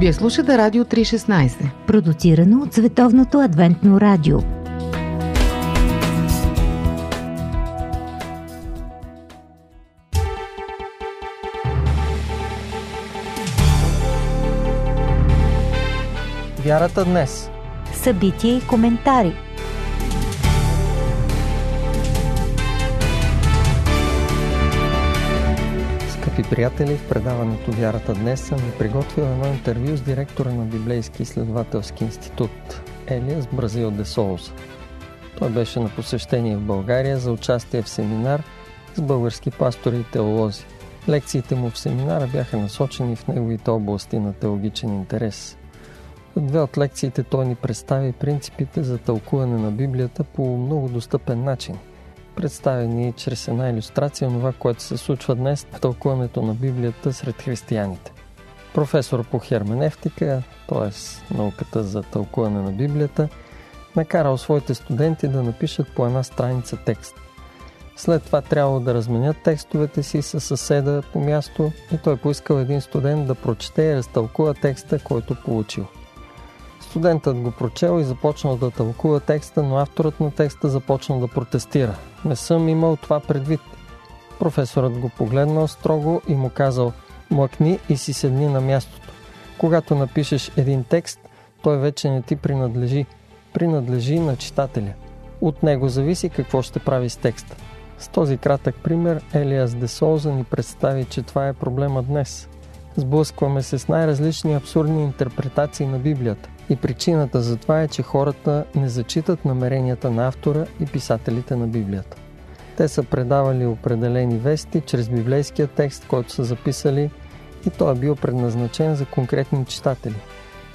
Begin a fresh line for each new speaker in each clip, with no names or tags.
Вие слушате Радио 316,
продуцирано от Световното адвентно радио.
Вярата днес.
Събития и коментари –
Скъпи приятели, в предаването Вярата днес съм ви приготвил едно интервю с директора на Библейски изследователски институт Елиас Бразил де Соуза. Той беше на посещение в България за участие в семинар с български пастори и теолози. Лекциите му в семинара бяха насочени в неговите области на теологичен интерес. В две от лекциите той ни представи принципите за тълкуване на Библията по много достъпен начин – представени чрез една иллюстрация това, което се случва днес в тълкуването на Библията сред християните. Професор по херменевтика, т.е. науката за тълкуване на Библията, накарал своите студенти да напишат по една страница текст. След това трябвало да разменят текстовете си с съседа по място и той поискал един студент да прочете и разтълкува текста, който получил. Студентът го прочел и започнал да тълкува текста, но авторът на текста започнал да протестира. Не съм имал това предвид. Професорът го погледнал строго и му казал «Млъкни и си седни на мястото. Когато напишеш един текст, той вече не ти принадлежи. Принадлежи на читателя. От него зависи какво ще прави с текста. С този кратък пример Елиас Десолза ни представи, че това е проблема днес. Сблъскваме се с най-различни абсурдни интерпретации на Библията. И причината за това е, че хората не зачитат намеренията на автора и писателите на Библията. Те са предавали определени вести чрез библейския текст, който са записали и той е бил предназначен за конкретни читатели.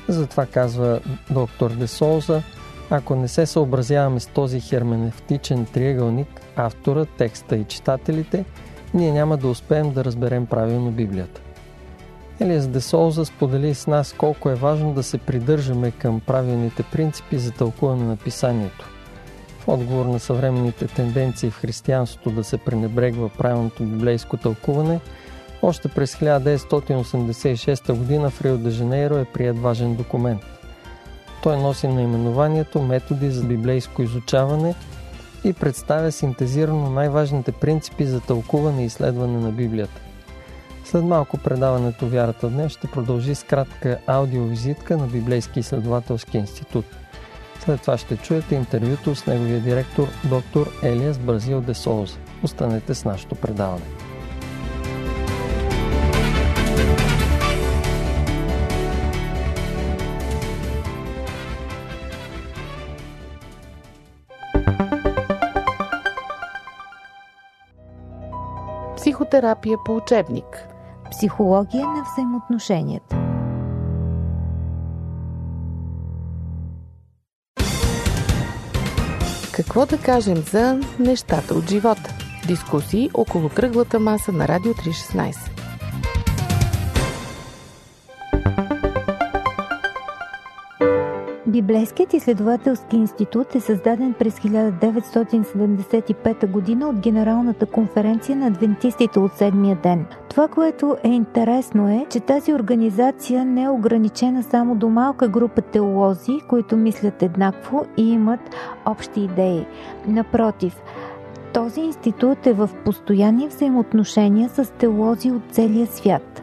Затова казва доктор Десолза, ако не се съобразяваме с този херменевтичен триъгълник, автора, текста и читателите, ние няма да успеем да разберем правилно Библията. Елиас де Солза сподели с нас колко е важно да се придържаме към правилните принципи за тълкуване на писанието. В отговор на съвременните тенденции в християнството да се пренебрегва правилното библейско тълкуване, още през 1986 г. в Рио де Жанейро е прият важен документ. Той носи наименованието Методи за библейско изучаване и представя синтезирано най-важните принципи за тълкуване и изследване на Библията. След малко предаването Вярата днес ще продължи с кратка аудиовизитка на Библейски изследователски институт. След това ще чуете интервюто с неговия директор доктор Елиас Бразил де Соуза. Останете с нашето предаване.
Психотерапия по учебник –
Психология на взаимоотношенията.
Какво да кажем за нещата от живота? Дискусии около кръглата маса на Радио 316.
Библейският изследователски институт е създаден през 1975 г. от Генералната конференция на адвентистите от седмия ден. Това, което е интересно е, че тази организация не е ограничена само до малка група теолози, които мислят еднакво и имат общи идеи. Напротив, този институт е в постоянни взаимоотношения с теолози от целия свят.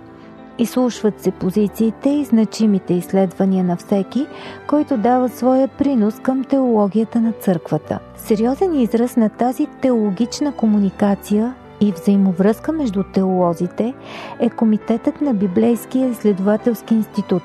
Изслушват се позициите и значимите изследвания на всеки, който дава своя принос към теологията на църквата. Сериозен израз на тази теологична комуникация и взаимовръзка между теолозите е Комитетът на Библейския изследователски институт.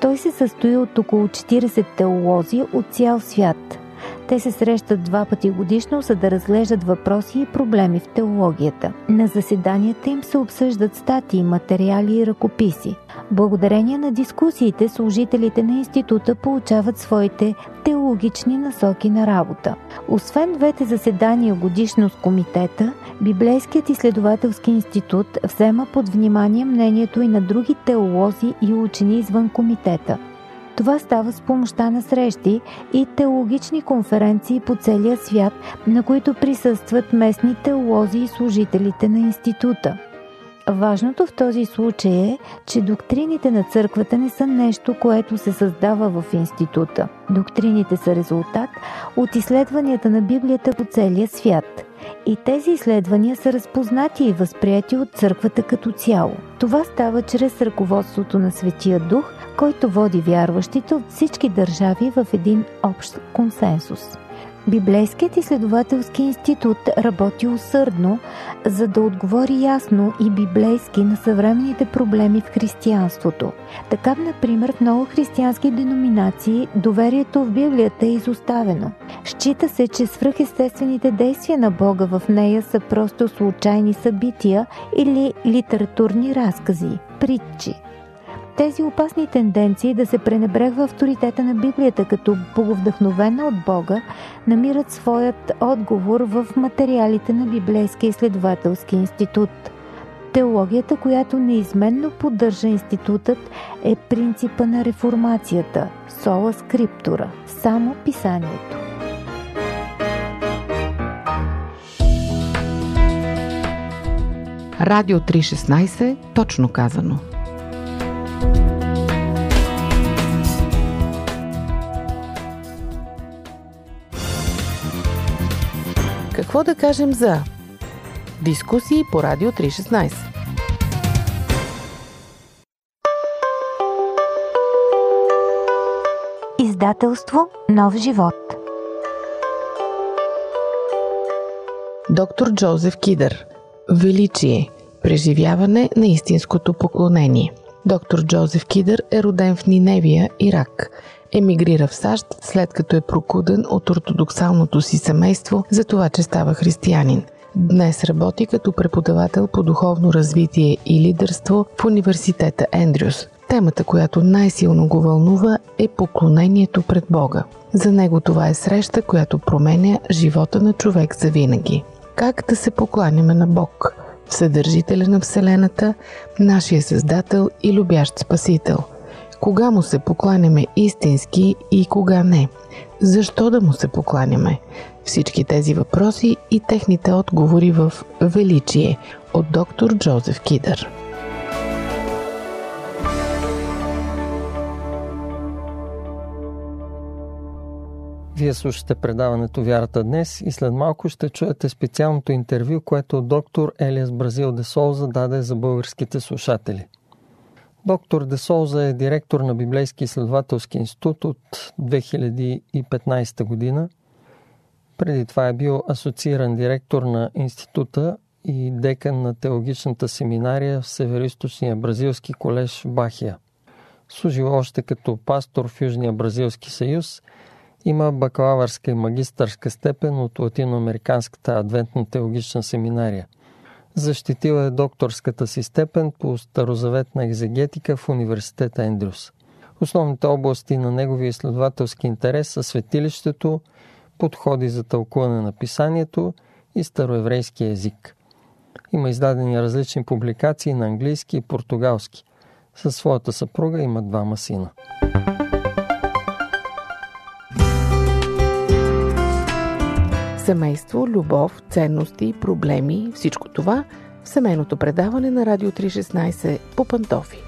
Той се състои от около 40 теолози от цял свят – те се срещат два пъти годишно, за да разглеждат въпроси и проблеми в теологията. На заседанията им се обсъждат статии, материали и ръкописи. Благодарение на дискусиите, служителите на института получават своите теологични насоки на работа. Освен двете заседания годишно с комитета, Библейският изследователски институт взема под внимание мнението и на други теолози и учени извън комитета – това става с помощта на срещи и теологични конференции по целия свят, на които присъстват местни теолози и служителите на института. Важното в този случай е, че доктрините на църквата не са нещо, което се създава в института. Доктрините са резултат от изследванията на Библията по целия свят. И тези изследвания са разпознати и възприяти от църквата като цяло. Това става чрез ръководството на Светия Дух, който води вярващите от всички държави в един общ консенсус. Библейският изследователски институт работи усърдно, за да отговори ясно и библейски на съвременните проблеми в християнството. Така, например, в много християнски деноминации доверието в Библията е изоставено. Счита се, че свръхестествените действия на Бога в нея са просто случайни събития или литературни разкази, притчи – тези опасни тенденции да се пренебрегва авторитета на Библията като боговдъхновена от Бога намират своят отговор в материалите на Библейския изследователски институт. Теологията, която неизменно поддържа институтът, е принципа на реформацията – сола скриптура, само писанието.
Радио 316, точно казано – Какво да кажем за дискусии по Радио 316?
Издателство Нов живот
Доктор Джозеф Кидър. Величие. Преживяване на истинското поклонение. Доктор Джозеф Кидър е роден в Ниневия, Ирак – емигрира в САЩ, след като е прокуден от ортодоксалното си семейство за това, че става християнин. Днес работи като преподавател по духовно развитие и лидерство в университета Ендрюс. Темата, която най-силно го вълнува е поклонението пред Бога. За него това е среща, която променя живота на човек за винаги. Как да се покланяме на Бог? Вседържителя на Вселената, нашия Създател и любящ Спасител – кога му се покланяме истински и кога не? Защо да му се покланяме? Всички тези въпроси и техните отговори в Величие от доктор Джозеф Кидър.
Вие слушате предаването Вярата днес и след малко ще чуете специалното интервю, което доктор Елиас Бразил де Солза даде за българските слушатели. Доктор Десолза е директор на Библейски изследователски институт от 2015 година. Преди това е бил асоцииран директор на института и декан на теологичната семинария в Североисточния бразилски колеж Бахия. Служил още като пастор в Южния бразилски съюз. Има бакалавърска и магистърска степен от Латиноамериканската адвентна теологична семинария – Защитил е докторската си степен по старозаветна екзегетика в университета Ендрюс. Основните области на неговия изследователски интерес са светилището, подходи за тълкуване на писанието и староеврейски език. Има издадени различни публикации на английски и португалски. Със своята съпруга има двама сина.
Семейство, любов, ценности, проблеми, всичко това в семейното предаване на Радио 316 по Пантофи.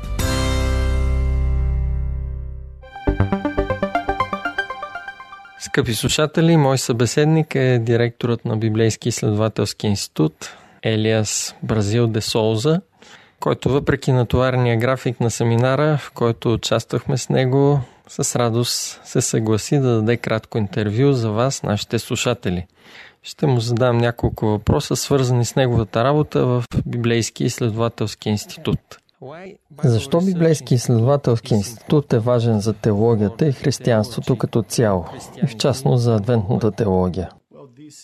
Скъпи слушатели, мой събеседник е директорът на Библейски изследователски институт Елиас Бразил де Солза, който въпреки натоварения график на семинара, в който участвахме с него, с радост се съгласи да даде кратко интервю за вас, нашите слушатели – ще му задам няколко въпроса, свързани с неговата работа в Библейски изследователски институт. Защо Библейски изследователски институт е важен за теологията и християнството като цяло, и в частност за адвентната теология?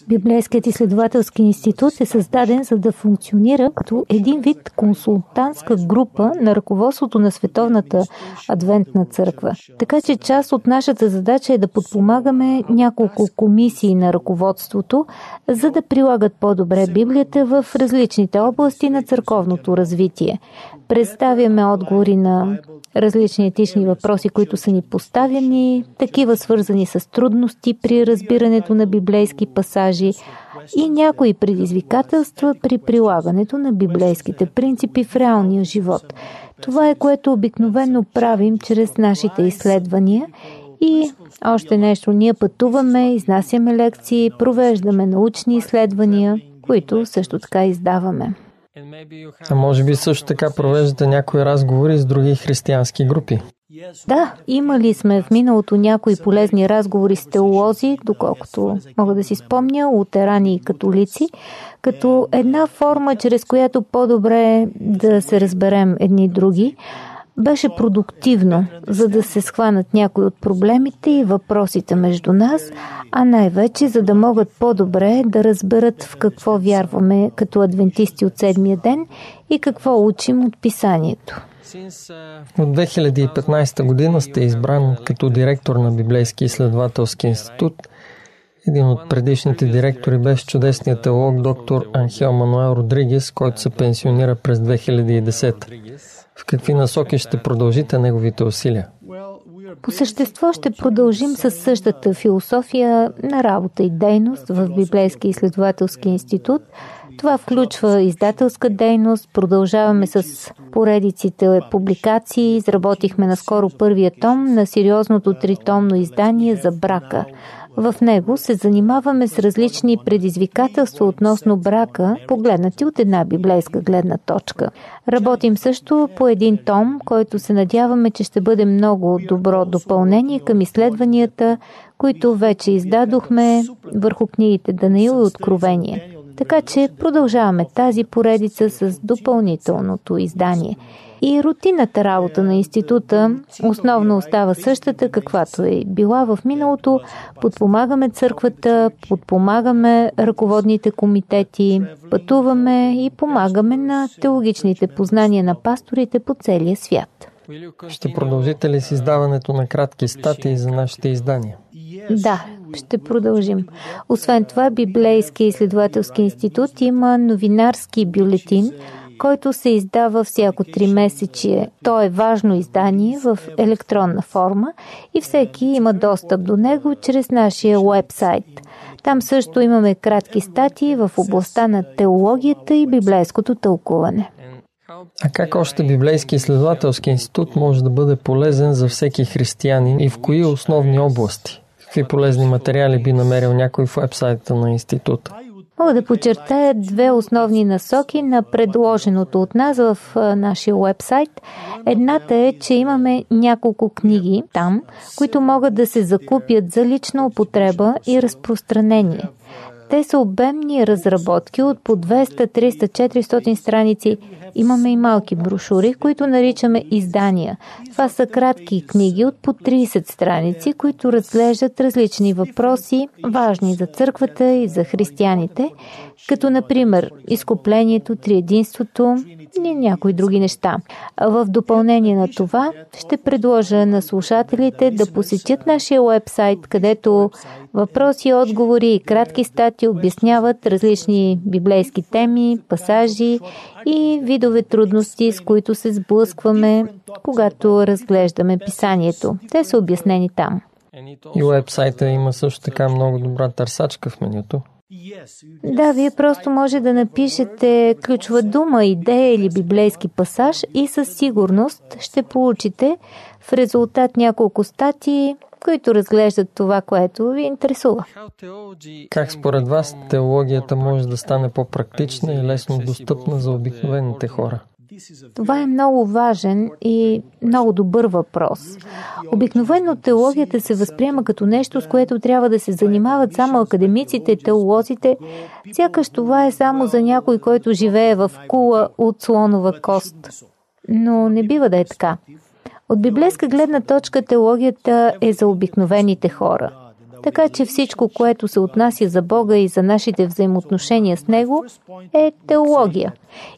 Библейският изследователски институт е създаден за да функционира като един вид консултантска група на ръководството на Световната адвентна църква. Така че част от нашата задача е да подпомагаме няколко комисии на ръководството, за да прилагат по-добре Библията в различните области на църковното развитие. Представяме отговори на различни етични въпроси, които са ни поставени, такива свързани с трудности при разбирането на библейски пасажи и някои предизвикателства при прилагането на библейските принципи в реалния живот. Това е което обикновено правим чрез нашите изследвания и още нещо, ние пътуваме, изнасяме лекции, провеждаме научни изследвания, които също така издаваме.
А може би също така провеждате някои разговори с други християнски групи.
Да, имали сме в миналото някои полезни разговори с теолози, доколкото мога да си спомня, лутерани и католици, като една форма, чрез която по-добре да се разберем едни други беше продуктивно, за да се схванат някои от проблемите и въпросите между нас, а най-вече за да могат по-добре да разберат в какво вярваме като адвентисти от седмия ден и какво учим от писанието.
От 2015 година сте избран като директор на Библейски изследователски институт. Един от предишните директори беше чудесният теолог доктор Анхел Мануел Родригес, който се пенсионира през 2010. В какви насоки ще продължите неговите усилия?
По същество ще продължим с същата философия на работа и дейност в Библейски изследователски институт. Това включва издателска дейност, продължаваме с поредиците публикации, изработихме наскоро първия том на сериозното тритомно издание за брака – в него се занимаваме с различни предизвикателства относно брака, погледнати от една библейска гледна точка. Работим също по един том, който се надяваме, че ще бъде много добро допълнение към изследванията, които вече издадохме върху книгите Данаил и Откровение. Така че продължаваме тази поредица с допълнителното издание – и рутината работа на института основно остава същата, каквато е била в миналото. Подпомагаме църквата, подпомагаме ръководните комитети, пътуваме и помагаме на теологичните познания на пасторите по целия свят.
Ще продължите ли с издаването на кратки статии за нашите издания?
Да, ще продължим. Освен това, Библейския изследователски институт има новинарски бюлетин, който се издава всяко три месечие. То е важно издание в електронна форма и всеки има достъп до него чрез нашия вебсайт. Там също имаме кратки статии в областта на теологията и библейското тълкуване.
А как още Библейски изследователски институт може да бъде полезен за всеки християнин и в кои основни области? Какви полезни материали би намерил някой в вебсайта на института?
Мога да подчертая две основни насоки на предложеното от нас в нашия вебсайт. Едната е, че имаме няколко книги там, които могат да се закупят за лична употреба и разпространение. Те са обемни разработки от по 200, 300, 400 страници Имаме и малки брошури, които наричаме издания. Това са кратки книги от по 30 страници, които разглеждат различни въпроси, важни за църквата и за християните, като например изкуплението, триединството и някои други неща. В допълнение на това ще предложа на слушателите да посетят нашия вебсайт, където въпроси, отговори и кратки статии обясняват различни библейски теми, пасажи и видове трудности, с които се сблъскваме, когато разглеждаме писанието. Те са обяснени там.
И уебсайта има също така много добра търсачка в менюто.
Да, вие просто може да напишете ключова дума, идея или библейски пасаж и със сигурност ще получите в резултат няколко статии, които разглеждат това, което ви интересува.
Как според вас теологията може да стане по-практична и лесно достъпна за обикновените хора?
Това е много важен и много добър въпрос. Обикновено теологията се възприема като нещо, с което трябва да се занимават само академиците, теолозите, сякаш това е само за някой, който живее в кула от слонова кост. Но не бива да е така. От библейска гледна точка теологията е за обикновените хора. Така че всичко, което се отнася за Бога и за нашите взаимоотношения с Него, е теология.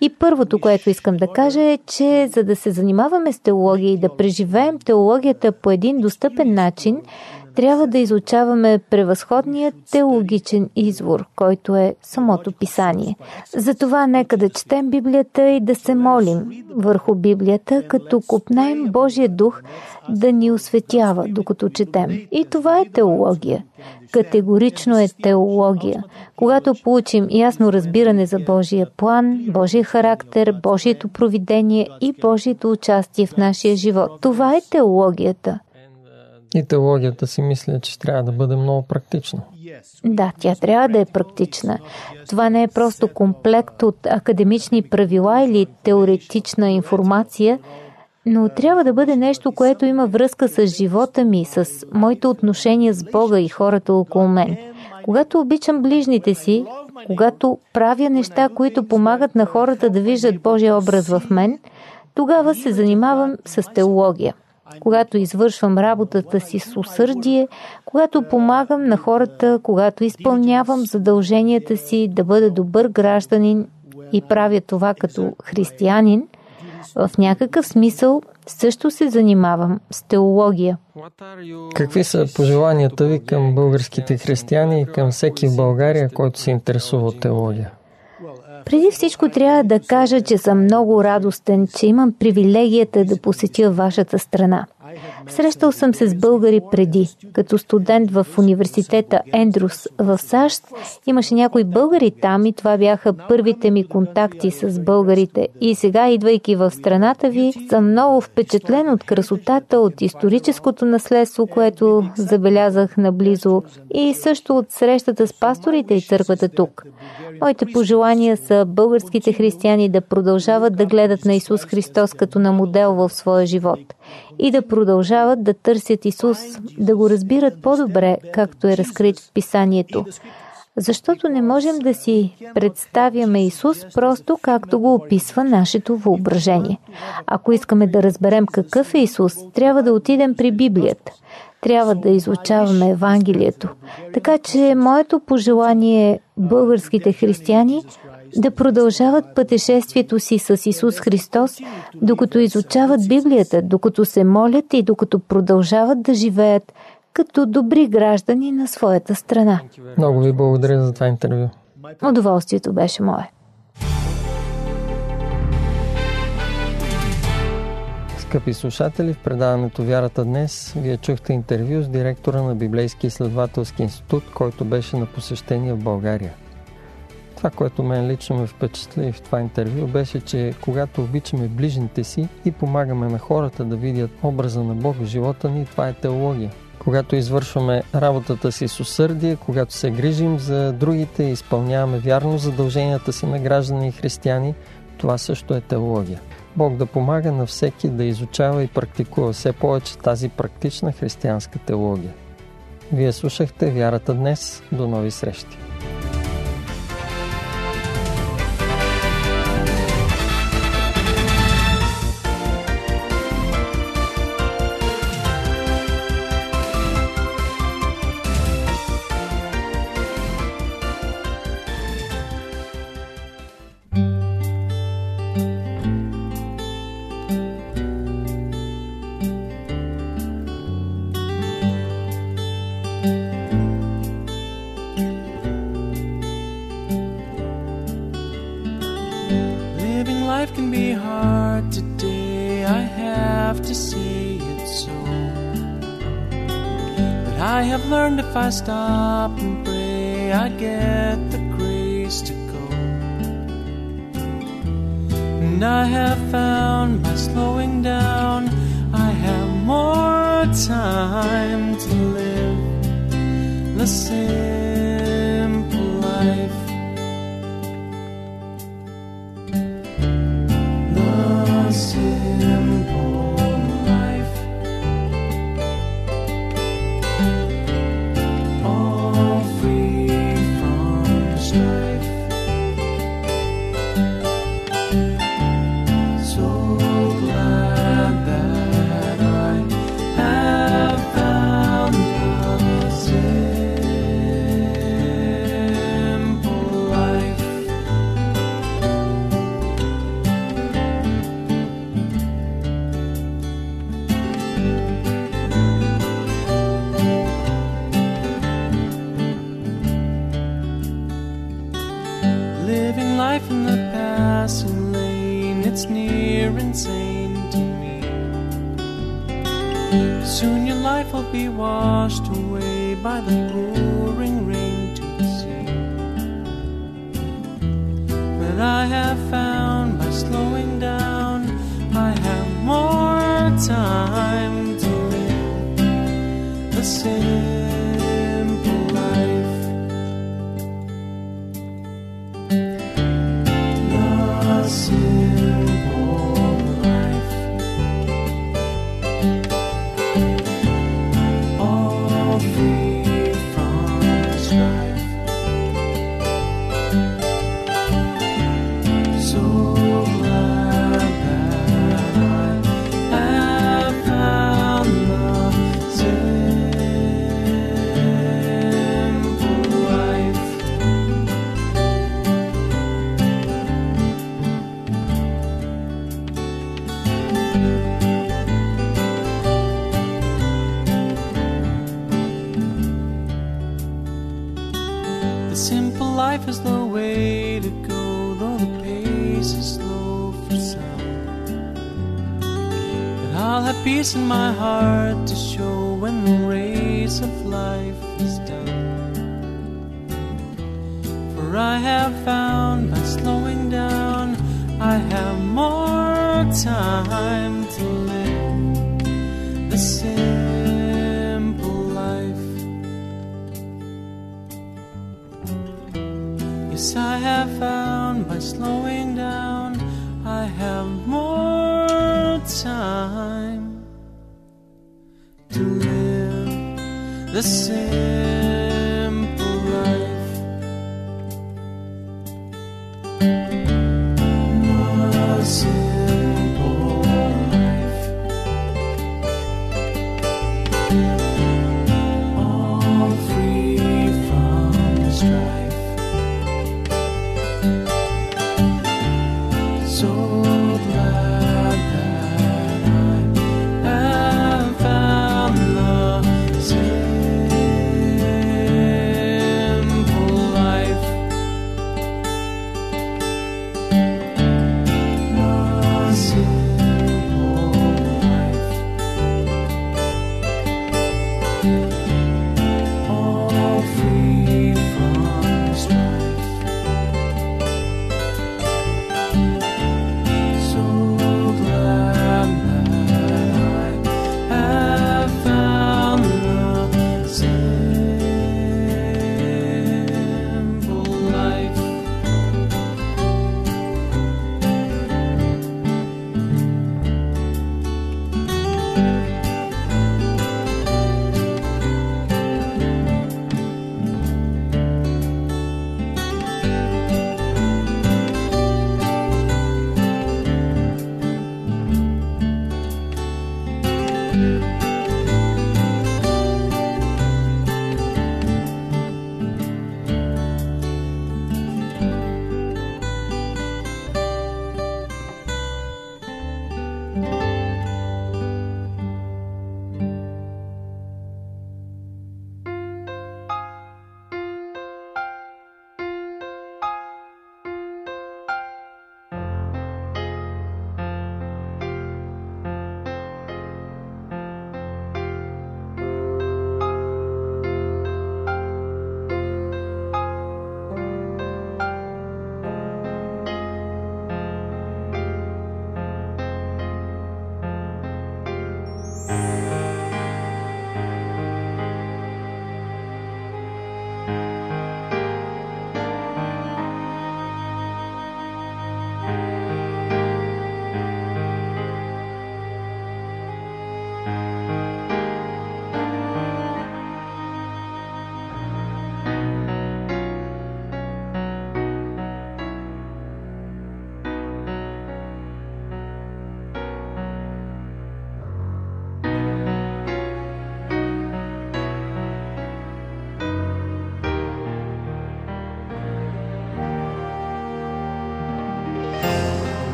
И първото, което искам да кажа е, че за да се занимаваме с теология и да преживеем теологията по един достъпен начин, трябва да изучаваме превъзходният теологичен извор, който е самото писание. Затова нека да четем Библията и да се молим върху Библията, като купнем Божия дух да ни осветява, докато четем. И това е теология. Категорично е теология. Когато получим ясно разбиране за Божия план, Божия характер, Божието провидение и Божието участие в нашия живот. Това е теологията.
И теологията си мисля, че трябва да бъде много практична.
Да, тя трябва да е практична. Това не е просто комплект от академични правила или теоретична информация, но трябва да бъде нещо, което има връзка с живота ми, с моите отношения с Бога и хората около мен. Когато обичам ближните си, когато правя неща, които помагат на хората да виждат Божия образ в мен, тогава се занимавам с теология когато извършвам работата си с усърдие, когато помагам на хората, когато изпълнявам задълженията си да бъда добър гражданин и правя това като християнин, в някакъв смисъл също се занимавам с теология.
Какви са пожеланията ви към българските християни и към всеки в България, който се интересува от теология?
Преди всичко трябва да кажа, че съм много радостен, че имам привилегията да посетя вашата страна. Срещал съм се с българи преди. Като студент в университета Ендрус в САЩ имаше някои българи там и това бяха първите ми контакти с българите. И сега, идвайки в страната ви, съм много впечатлен от красотата, от историческото наследство, което забелязах наблизо и също от срещата с пасторите и църквата тук. Моите пожелания са българските християни да продължават да гледат на Исус Христос като на модел в своя живот и да продължават да търсят Исус, да го разбират по-добре, както е разкрит в Писанието. Защото не можем да си представяме Исус просто както го описва нашето въображение. Ако искаме да разберем какъв е Исус, трябва да отидем при Библията. Трябва да изучаваме Евангелието. Така че моето пожелание е българските християни да продължават пътешествието си с Исус Христос, докато изучават Библията, докато се молят и докато продължават да живеят като добри граждани на своята страна.
Много ви благодаря за това интервю.
Удоволствието беше мое.
Скъпи слушатели, в предаването Вярата днес вие чухте интервю с директора на Библейски изследователски институт, който беше на посещение в България. Това, което мен лично ме впечатли в това интервю, беше, че когато обичаме ближните си и помагаме на хората да видят образа на Бог в живота ни, това е теология. Когато извършваме работата си с усърдие, когато се грижим за другите и изпълняваме вярно задълженията си на граждани и християни, това също е теология. Бог да помага на всеки да изучава и практикува все повече тази практична християнска теология. Вие слушахте Вярата днес. До нови срещи! If I stop and pray, I get the grace to go. And I have found have
found by slowing down, I have more time to live. The simple The simple life is the way to go, though the pace is slow for some. But I'll have peace in my heart to show when the race of life is done. For I have found by slowing down, I have more time I have found by slowing down, I have more time to live the simple